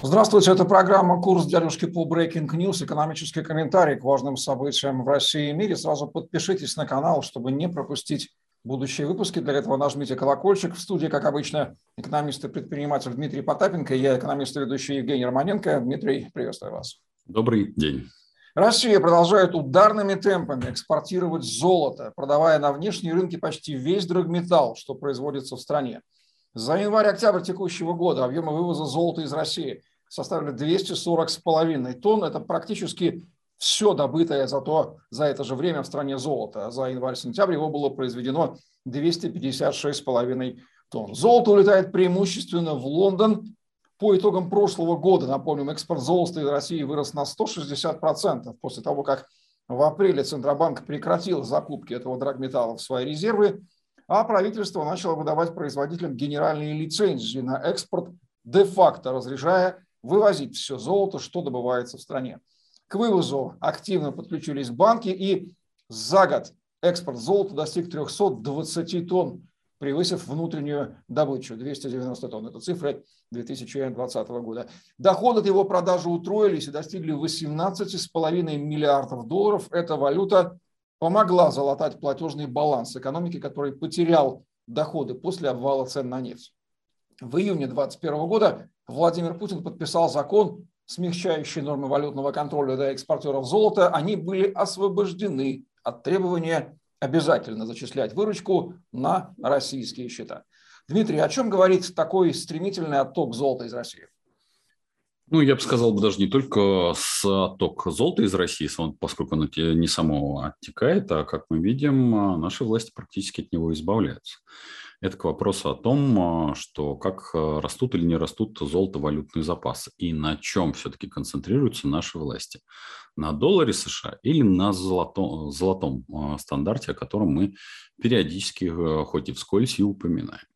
Здравствуйте, это программа «Курс дядюшки по Breaking News», экономический комментарий к важным событиям в России и мире. Сразу подпишитесь на канал, чтобы не пропустить будущие выпуски. Для этого нажмите колокольчик. В студии, как обычно, экономист и предприниматель Дмитрий Потапенко. Я экономист и ведущий Евгений Романенко. Дмитрий, приветствую вас. Добрый день. Россия продолжает ударными темпами экспортировать золото, продавая на внешние рынки почти весь драгметалл, что производится в стране. За январь-октябрь текущего года объемы вывоза золота из России составили 240,5 тонн. Это практически все добытое за, то, за это же время в стране золото. За январь-сентябрь его было произведено 256,5 тонн. Золото улетает преимущественно в Лондон. По итогам прошлого года, напомним, экспорт золота из России вырос на 160% после того, как в апреле Центробанк прекратил закупки этого драгметалла в свои резервы, а правительство начало выдавать производителям генеральные лицензии на экспорт, де-факто разрешая вывозить все золото, что добывается в стране. К вывозу активно подключились банки, и за год экспорт золота достиг 320 тонн, превысив внутреннюю добычу 290 тонн. Это цифры 2020 года. Доходы от его продажи утроились и достигли 18,5 миллиардов долларов. Эта валюта помогла залатать платежный баланс экономики, который потерял доходы после обвала цен на нефть. В июне 2021 года Владимир Путин подписал закон, смягчающий нормы валютного контроля для экспортеров золота. Они были освобождены от требования обязательно зачислять выручку на российские счета. Дмитрий, о чем говорит такой стремительный отток золота из России? Ну, я бы сказал бы даже не только с отток золота из России, поскольку оно не само оттекает, а, как мы видим, наши власти практически от него избавляются. Это к вопросу о том, а, что как а, растут или не растут золото-валютные запасы и на чем все-таки концентрируются наши власти. На долларе США или на золотом, золотом а, стандарте, о котором мы периодически, хоть и вскользь, и упоминаем.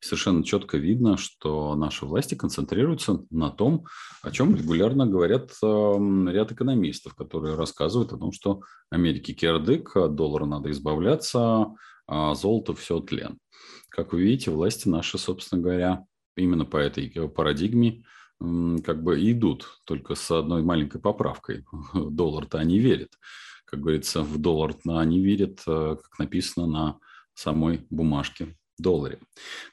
Совершенно четко видно, что наши власти концентрируются на том, о чем регулярно говорят ряд экономистов, которые рассказывают о том, что Америке кирдык, от доллара надо избавляться, а золото все тлен. Как вы видите, власти наши, собственно говоря, именно по этой парадигме как бы идут, только с одной маленькой поправкой. Доллар-то они верят. Как говорится, в доллар-то они верят, э, как написано на самой бумажке долларе.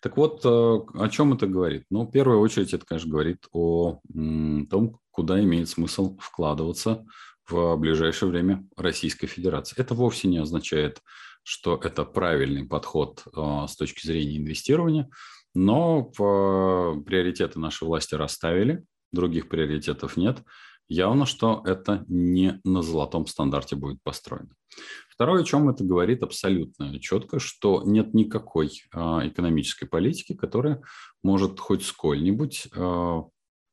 Так вот, э, о чем это говорит? Ну, в первую очередь, это, конечно, говорит о том, куда имеет смысл вкладываться в ближайшее время Российской Федерации. Это вовсе не означает что это правильный подход а, с точки зрения инвестирования, но приоритеты нашей власти расставили, других приоритетов нет. Явно, что это не на золотом стандарте будет построено. Второе, о чем это говорит абсолютно четко, что нет никакой а, экономической политики, которая может хоть сколь-нибудь а,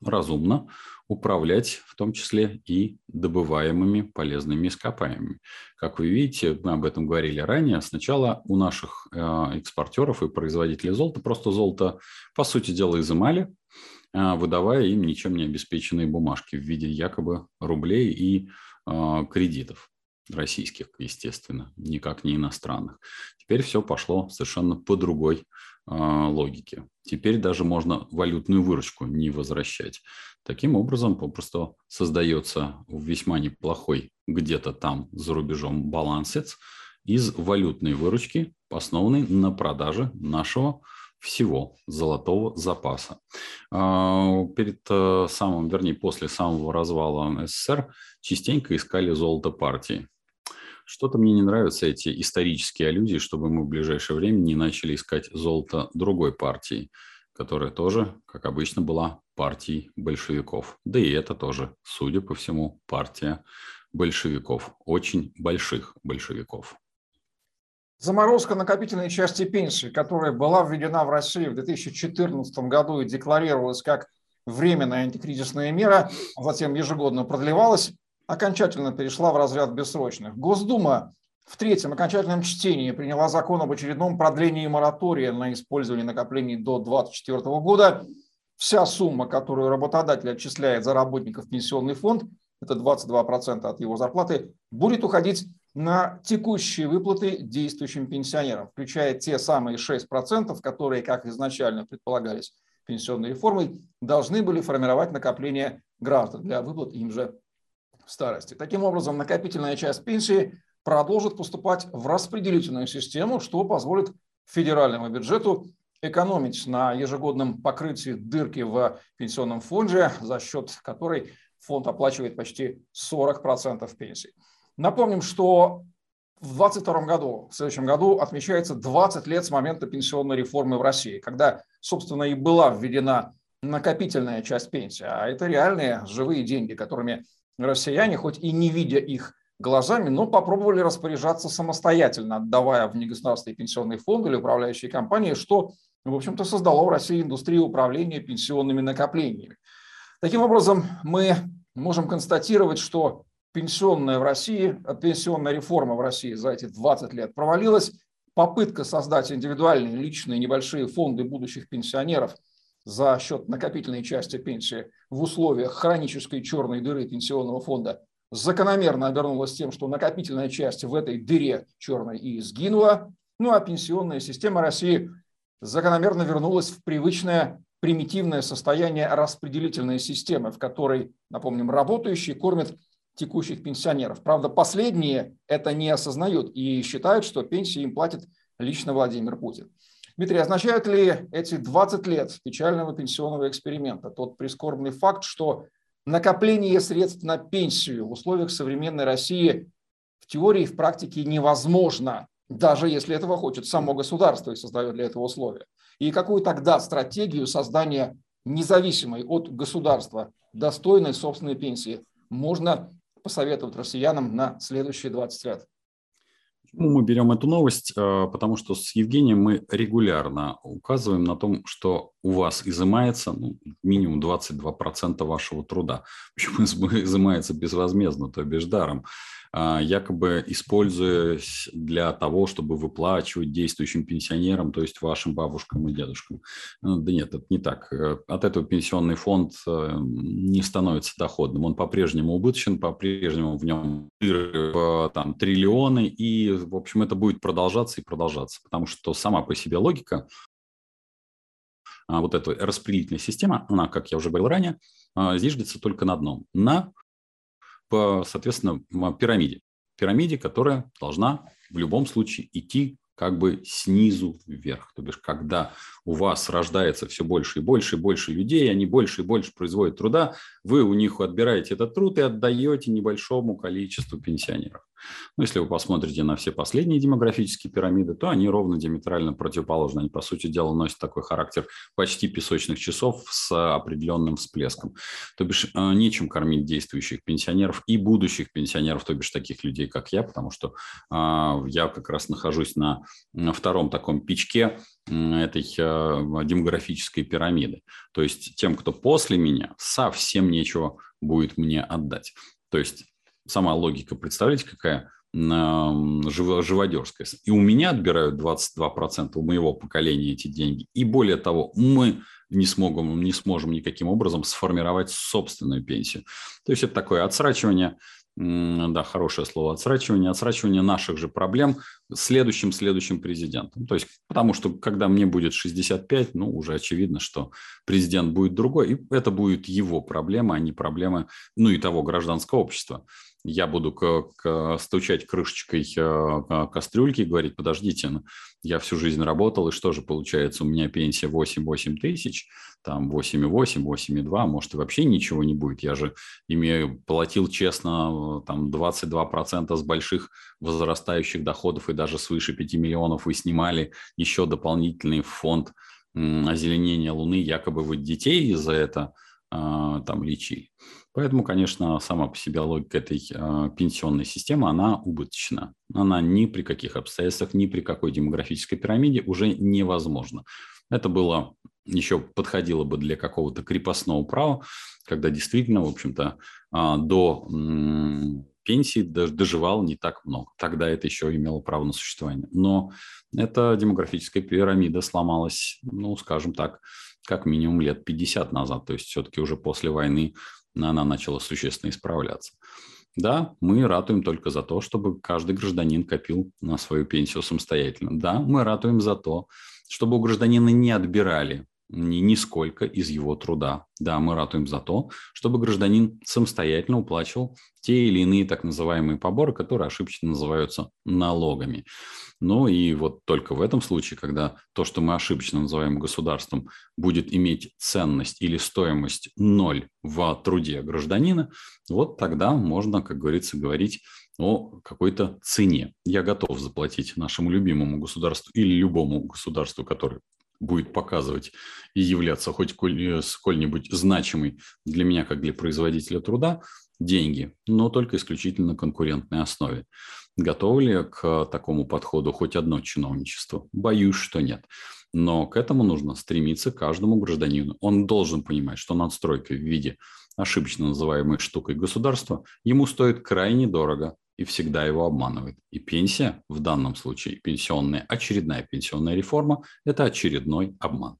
разумно управлять в том числе и добываемыми полезными ископаемыми. Как вы видите, мы об этом говорили ранее, сначала у наших э, экспортеров и производителей золота просто золото, по сути дела, изымали, э, выдавая им ничем не обеспеченные бумажки в виде якобы рублей и э, кредитов российских, естественно, никак не иностранных. Теперь все пошло совершенно по другой а, логики. Теперь даже можно валютную выручку не возвращать. Таким образом, попросту создается весьма неплохой где-то там за рубежом балансец из валютной выручки, основанной на продаже нашего всего золотого запаса. А, перед э, самым, вернее, после самого развала СССР частенько искали золото партии. Что-то мне не нравятся эти исторические аллюзии, чтобы мы в ближайшее время не начали искать золото другой партии, которая тоже, как обычно, была партией большевиков. Да и это тоже, судя по всему, партия большевиков, очень больших большевиков. Заморозка накопительной части пенсии, которая была введена в России в 2014 году и декларировалась как временная антикризисная мера, а затем ежегодно продлевалась, окончательно перешла в разряд бессрочных. Госдума в третьем окончательном чтении приняла закон об очередном продлении моратория на использование накоплений до 2024 года. Вся сумма, которую работодатель отчисляет за работников в пенсионный фонд, это 22% от его зарплаты, будет уходить на текущие выплаты действующим пенсионерам, включая те самые 6%, которые, как изначально предполагались, пенсионной реформой, должны были формировать накопление граждан для выплат им же в старости. Таким образом, накопительная часть пенсии продолжит поступать в распределительную систему, что позволит федеральному бюджету экономить на ежегодном покрытии дырки в пенсионном фонде, за счет которой фонд оплачивает почти 40% пенсий. Напомним, что в 2022 году, в следующем году, отмечается 20 лет с момента пенсионной реформы в России, когда, собственно, и была введена накопительная часть пенсии. А это реальные живые деньги, которыми россияне, хоть и не видя их глазами, но попробовали распоряжаться самостоятельно, отдавая в негосударственные пенсионные фонды или управляющие компании, что, в общем-то, создало в России индустрию управления пенсионными накоплениями. Таким образом, мы можем констатировать, что пенсионная в России, пенсионная реформа в России за эти 20 лет провалилась. Попытка создать индивидуальные личные небольшие фонды будущих пенсионеров за счет накопительной части пенсии в условиях хронической черной дыры пенсионного фонда закономерно обернулась тем, что накопительная часть в этой дыре черной и сгинула. Ну а пенсионная система России закономерно вернулась в привычное примитивное состояние распределительной системы, в которой, напомним, работающие кормят текущих пенсионеров. Правда, последние это не осознают и считают, что пенсии им платит лично Владимир Путин. Дмитрий, означают ли эти 20 лет печального пенсионного эксперимента тот прискорбный факт, что накопление средств на пенсию в условиях современной России в теории и в практике невозможно, даже если этого хочет само государство и создает для этого условия? И какую тогда стратегию создания независимой от государства достойной собственной пенсии можно посоветовать россиянам на следующие 20 лет? Почему мы берем эту новость? Э, потому что с Евгением мы регулярно указываем на том, что у вас изымается ну, минимум 22% вашего труда. Почему изымается безвозмездно, то бишь даром? А, якобы используясь для того, чтобы выплачивать действующим пенсионерам, то есть вашим бабушкам и дедушкам. Ну, да нет, это не так. Э, от этого пенсионный фонд э, не становится доходным. Он по-прежнему убыточен, по-прежнему в нем там, триллионы, и, в общем, это будет продолжаться и продолжаться, потому что сама по себе логика а, вот эта распределительная система, она, как я уже говорил ранее, а, зиждется только на одном – на по, соответственно, пирамиде. Пирамиде, которая должна в любом случае идти как бы снизу вверх. То бишь, когда у вас рождается все больше и больше и больше людей, они больше и больше производят труда, вы у них отбираете этот труд и отдаете небольшому количеству пенсионеров. Но если вы посмотрите на все последние демографические пирамиды, то они ровно диаметрально противоположны. Они, по сути дела, носят такой характер почти песочных часов с определенным всплеском. То бишь, э, нечем кормить действующих пенсионеров и будущих пенсионеров, то бишь таких людей, как я, потому что а, я как раз нахожусь на втором таком пичке этой э, демографической пирамиды. То есть тем, кто после меня, совсем нечего будет мне отдать. То есть сама логика, представляете, какая живодерская. И у меня отбирают 22% у моего поколения эти деньги. И более того, мы не, смогем, не сможем никаким образом сформировать собственную пенсию. То есть это такое отсрачивание да, хорошее слово, отсрачивание, отсрачивание наших же проблем следующим-следующим президентом. То есть, потому что, когда мне будет 65, ну, уже очевидно, что президент будет другой, и это будет его проблема, а не проблемы, ну, и того гражданского общества я буду к, к, стучать крышечкой э, кастрюльки и говорить, подождите, ну, я всю жизнь работал, и что же получается, у меня пенсия 8-8 тысяч, там 8,8, 8,2, может и вообще ничего не будет, я же имею, платил честно там 22% с больших возрастающих доходов и даже свыше 5 миллионов вы снимали еще дополнительный фонд озеленения Луны, якобы вы детей за это а, там лечили. Поэтому, конечно, сама по себе логика этой э, пенсионной системы, она убыточна. Она ни при каких обстоятельствах, ни при какой демографической пирамиде уже невозможно. Это было еще подходило бы для какого-то крепостного права, когда действительно, в общем-то, э, до э, пенсии доживал не так много. Тогда это еще имело право на существование. Но эта демографическая пирамида сломалась, ну, скажем так, как минимум лет 50 назад. То есть все-таки уже после войны она начала существенно исправляться. Да, мы ратуем только за то, чтобы каждый гражданин копил на свою пенсию самостоятельно. Да, мы ратуем за то, чтобы у гражданина не отбирали нисколько из его труда. Да, мы ратуем за то, чтобы гражданин самостоятельно уплачивал те или иные так называемые поборы, которые ошибочно называются налогами. Ну и вот только в этом случае, когда то, что мы ошибочно называем государством, будет иметь ценность или стоимость ноль в труде гражданина, вот тогда можно, как говорится, говорить о какой-то цене. Я готов заплатить нашему любимому государству или любому государству, который будет показывать и являться хоть э, сколь-нибудь значимой для меня, как для производителя труда, деньги, но только исключительно на конкурентной основе. Готовы ли к такому подходу хоть одно чиновничество? Боюсь, что нет. Но к этому нужно стремиться каждому гражданину. Он должен понимать, что надстройка в виде ошибочно называемой штукой государства ему стоит крайне дорого, и всегда его обманывает. И пенсия, в данном случае пенсионная, очередная пенсионная реформа – это очередной обман.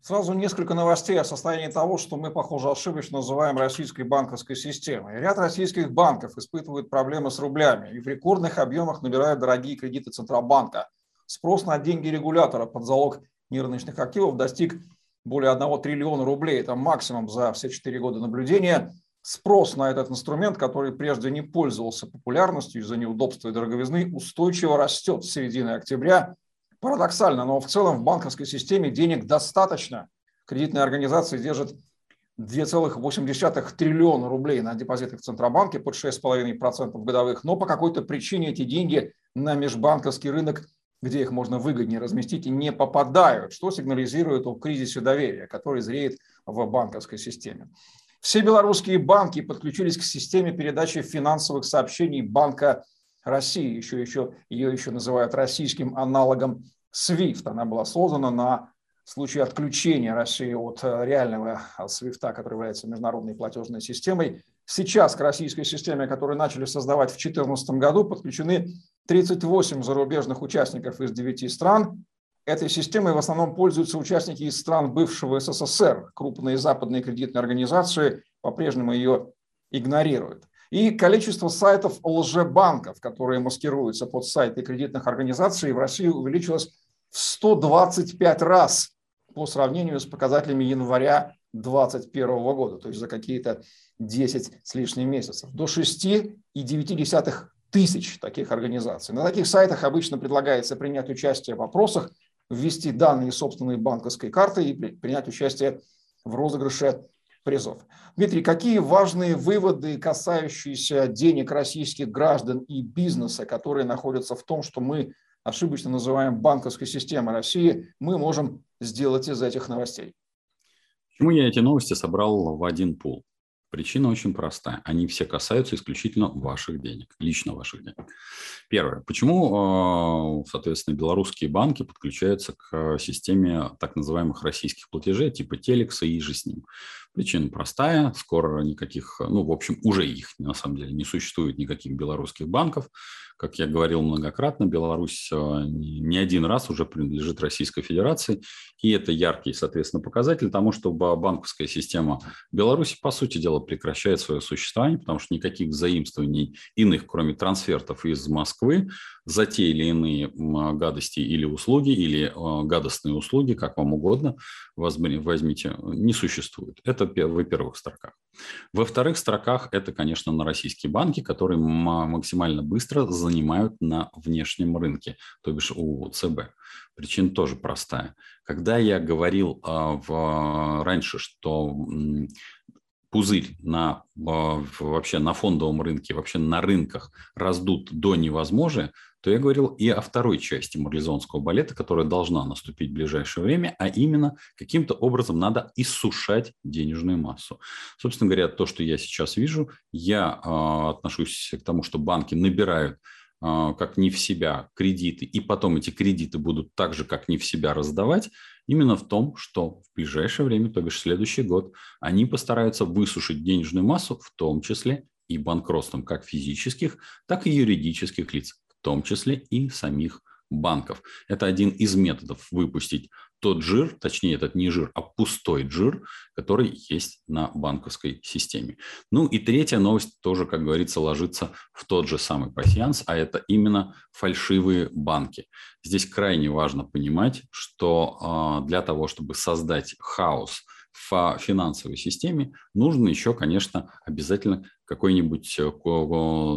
Сразу несколько новостей о состоянии того, что мы, похоже, ошибочно называем российской банковской системой. Ряд российских банков испытывают проблемы с рублями и в рекордных объемах набирают дорогие кредиты Центробанка. Спрос на деньги регулятора под залог нерыночных активов достиг более 1 триллиона рублей. Это максимум за все 4 года наблюдения спрос на этот инструмент, который прежде не пользовался популярностью из-за неудобства и дороговизны, устойчиво растет с середины октября. Парадоксально, но в целом в банковской системе денег достаточно. Кредитные организации держат 2,8 триллиона рублей на депозитах в Центробанке под 6,5% годовых, но по какой-то причине эти деньги на межбанковский рынок, где их можно выгоднее разместить, не попадают, что сигнализирует о кризисе доверия, который зреет в банковской системе. Все белорусские банки подключились к системе передачи финансовых сообщений Банка России. Еще, еще, ее еще называют российским аналогом SWIFT. Она была создана на случай отключения России от э, реального SWIFT, который является международной платежной системой. Сейчас к российской системе, которую начали создавать в 2014 году, подключены 38 зарубежных участников из 9 стран. Этой системой в основном пользуются участники из стран бывшего СССР. Крупные западные кредитные организации по-прежнему ее игнорируют. И количество сайтов лжебанков, которые маскируются под сайты кредитных организаций, в России увеличилось в 125 раз по сравнению с показателями января 2021 года, то есть за какие-то 10 с лишним месяцев. До 6,9 тысяч таких организаций. На таких сайтах обычно предлагается принять участие в вопросах, ввести данные собственной банковской карты и принять участие в розыгрыше призов. Дмитрий, какие важные выводы, касающиеся денег российских граждан и бизнеса, которые находятся в том, что мы ошибочно называем банковской системой России, мы можем сделать из этих новостей? Почему я эти новости собрал в один пул? Причина очень простая. Они все касаются исключительно ваших денег, лично ваших денег. Первое. Почему, а, соответственно, белорусские банки подключаются к системе так называемых российских платежей типа Телекса и же с ним? Причина простая. Скоро никаких, ну, в общем, уже их на самом деле не существует никаких белорусских банков. Как я говорил многократно, Беларусь а, не один раз уже принадлежит Российской Федерации, и это яркий, соответственно, показатель тому, что банковская система Беларуси, по сути дела, прекращает свое существование, потому что никаких заимствований иных, кроме трансфертов из Москвы, за те или иные гадости или услуги, или а, гадостные услуги, как вам угодно, возьмите, не существует. Это в первых строках. Во вторых строках это, конечно, на российские банки, которые максимально быстро занимают на внешнем рынке, то бишь у ЦБ. Причина тоже простая. Когда я говорил а, в, раньше, что пузырь на, вообще на фондовом рынке, вообще на рынках раздут до невозможного, то я говорил и о второй части марлезонского балета, которая должна наступить в ближайшее время, а именно каким-то образом надо иссушать денежную массу. Собственно говоря, то, что я сейчас вижу, я э, отношусь к тому, что банки набирают э, как не в себя кредиты, и потом эти кредиты будут так же, как не в себя раздавать, именно в том, что в ближайшее время, то бишь следующий год, они постараются высушить денежную массу, в том числе и банкротством как физических, так и юридических лиц, том числе и самих банков. Это один из методов выпустить тот жир, точнее, этот не жир, а пустой жир, который есть на банковской системе. Ну и третья новость тоже, как говорится, ложится в тот же самый пассианс, а это именно фальшивые банки. Здесь крайне важно понимать, что э, для того, чтобы создать хаос в финансовой системе, нужно еще, конечно, обязательно какой-нибудь э,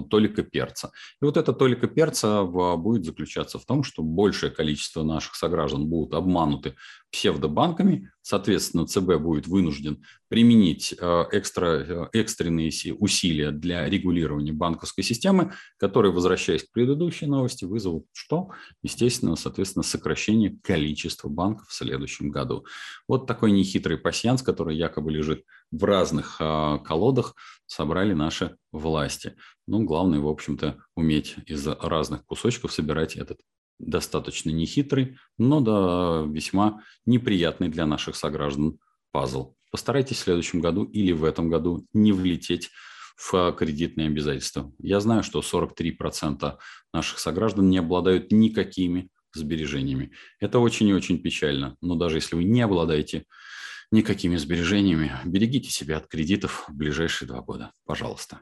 толика перца. И вот эта толика перца будет заключаться в том, что большее количество наших сограждан будут обмануты псевдобанками, соответственно, ЦБ будет вынужден применить э, экстра, э, экстренные усилия для регулирования банковской системы, которые, возвращаясь к предыдущей новости, вызовут что? Естественно, соответственно, сокращение количества банков в следующем году. Вот такой нехитрый пассианс, который якобы лежит в разных колодах, собрали наши власти. Ну, главное, в общем-то, уметь из разных кусочков собирать этот достаточно нехитрый, но да, весьма неприятный для наших сограждан пазл. Постарайтесь в следующем году или в этом году не влететь в кредитные обязательства. Я знаю, что 43% наших сограждан не обладают никакими сбережениями. Это очень и очень печально. Но даже если вы не обладаете никакими сбережениями. Берегите себя от кредитов в ближайшие два года. Пожалуйста.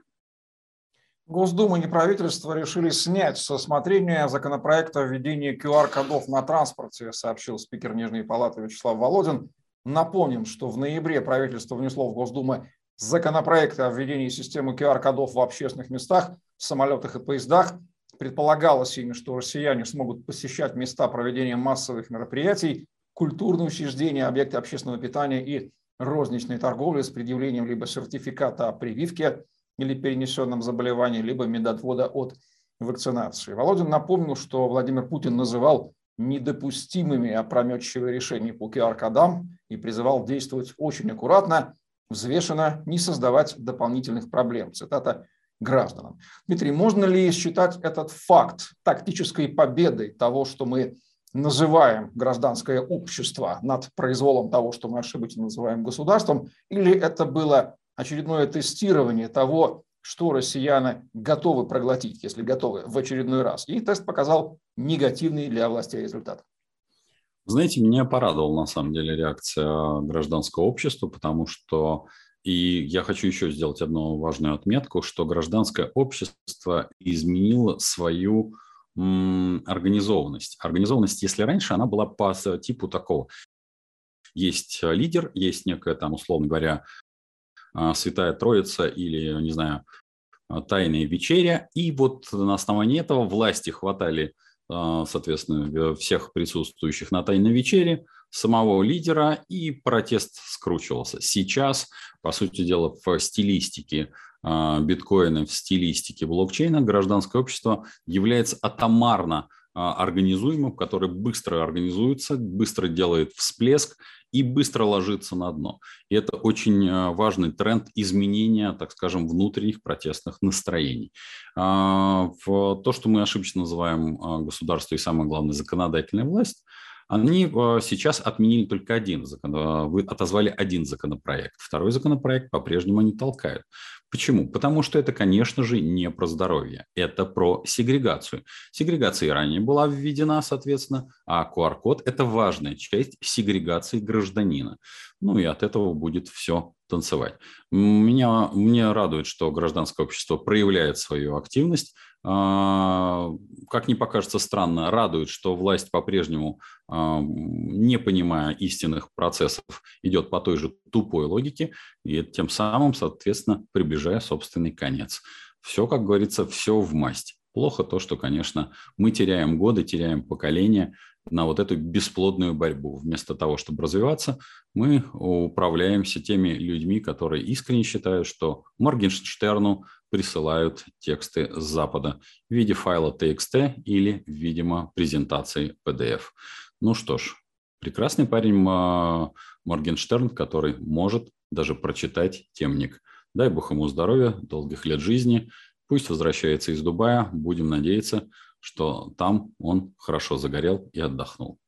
Госдума и правительство решили снять с рассмотрения законопроекта о введении QR-кодов на транспорте, сообщил спикер Нижней Палаты Вячеслав Володин. Напомним, что в ноябре правительство внесло в Госдуму законопроект о введении системы QR-кодов в общественных местах, самолетах и поездах. Предполагалось ими, что россияне смогут посещать места проведения массовых мероприятий культурные учреждения, объекты общественного питания и розничной торговли с предъявлением либо сертификата о прививке или перенесенном заболевании, либо медотвода от вакцинации. Володин напомнил, что Владимир Путин называл недопустимыми опрометчивые решения по QR-кодам и призывал действовать очень аккуратно, взвешенно, не создавать дополнительных проблем. Цитата гражданам. Дмитрий, можно ли считать этот факт тактической победой того, что мы называем гражданское общество над произволом того, что мы ошибочно называем государством, или это было очередное тестирование того, что россияне готовы проглотить, если готовы в очередной раз. И тест показал негативный для властей результат. Знаете, меня порадовала на самом деле реакция гражданского общества, потому что и я хочу еще сделать одну важную отметку, что гражданское общество изменило свою организованность. Организованность, если раньше она была по типу такого. Есть э, лидер, есть некая там, условно говоря, а, Святая Троица или, не знаю, а, Тайная вечеря. И вот на основании этого власти хватали, а, соответственно, всех присутствующих на Тайной вечере, самого лидера, и протест скручивался. Сейчас, по сути дела, в стилистике биткоина в стилистике блокчейна, гражданское общество является атомарно а, организуемым, который быстро организуется, быстро делает всплеск и быстро ложится на дно. И это очень а, важный тренд изменения, так скажем, внутренних протестных настроений. В то, что мы ошибочно называем государство и, самое главное, законодательная власть, они сейчас отменили только один, вы отозвали один законопроект. Второй законопроект по-прежнему они толкают. Почему? Потому что это, конечно же, не про здоровье, это про сегрегацию. Сегрегация ранее была введена, соответственно, а QR-код – это важная часть сегрегации гражданина. Ну и от этого будет все танцевать. Меня, мне радует, что гражданское общество проявляет свою активность. А, как не покажется странно, радует, что власть по-прежнему, а, не понимая истинных процессов, идет по той же тупой логике и тем самым, соответственно, приближая собственный конец. Все, как говорится, все в масть. Плохо то, что, конечно, мы теряем годы, теряем поколения, на вот эту бесплодную борьбу. Вместо того, чтобы развиваться, мы управляемся теми людьми, которые искренне считают, что Моргенштерну присылают тексты с Запада в виде файла TXT или, видимо, презентации PDF. Ну что ж, прекрасный парень Моргенштерн, который может даже прочитать темник. Дай бог ему здоровья, долгих лет жизни. Пусть возвращается из Дубая. Будем надеяться, что там он хорошо загорел и отдохнул.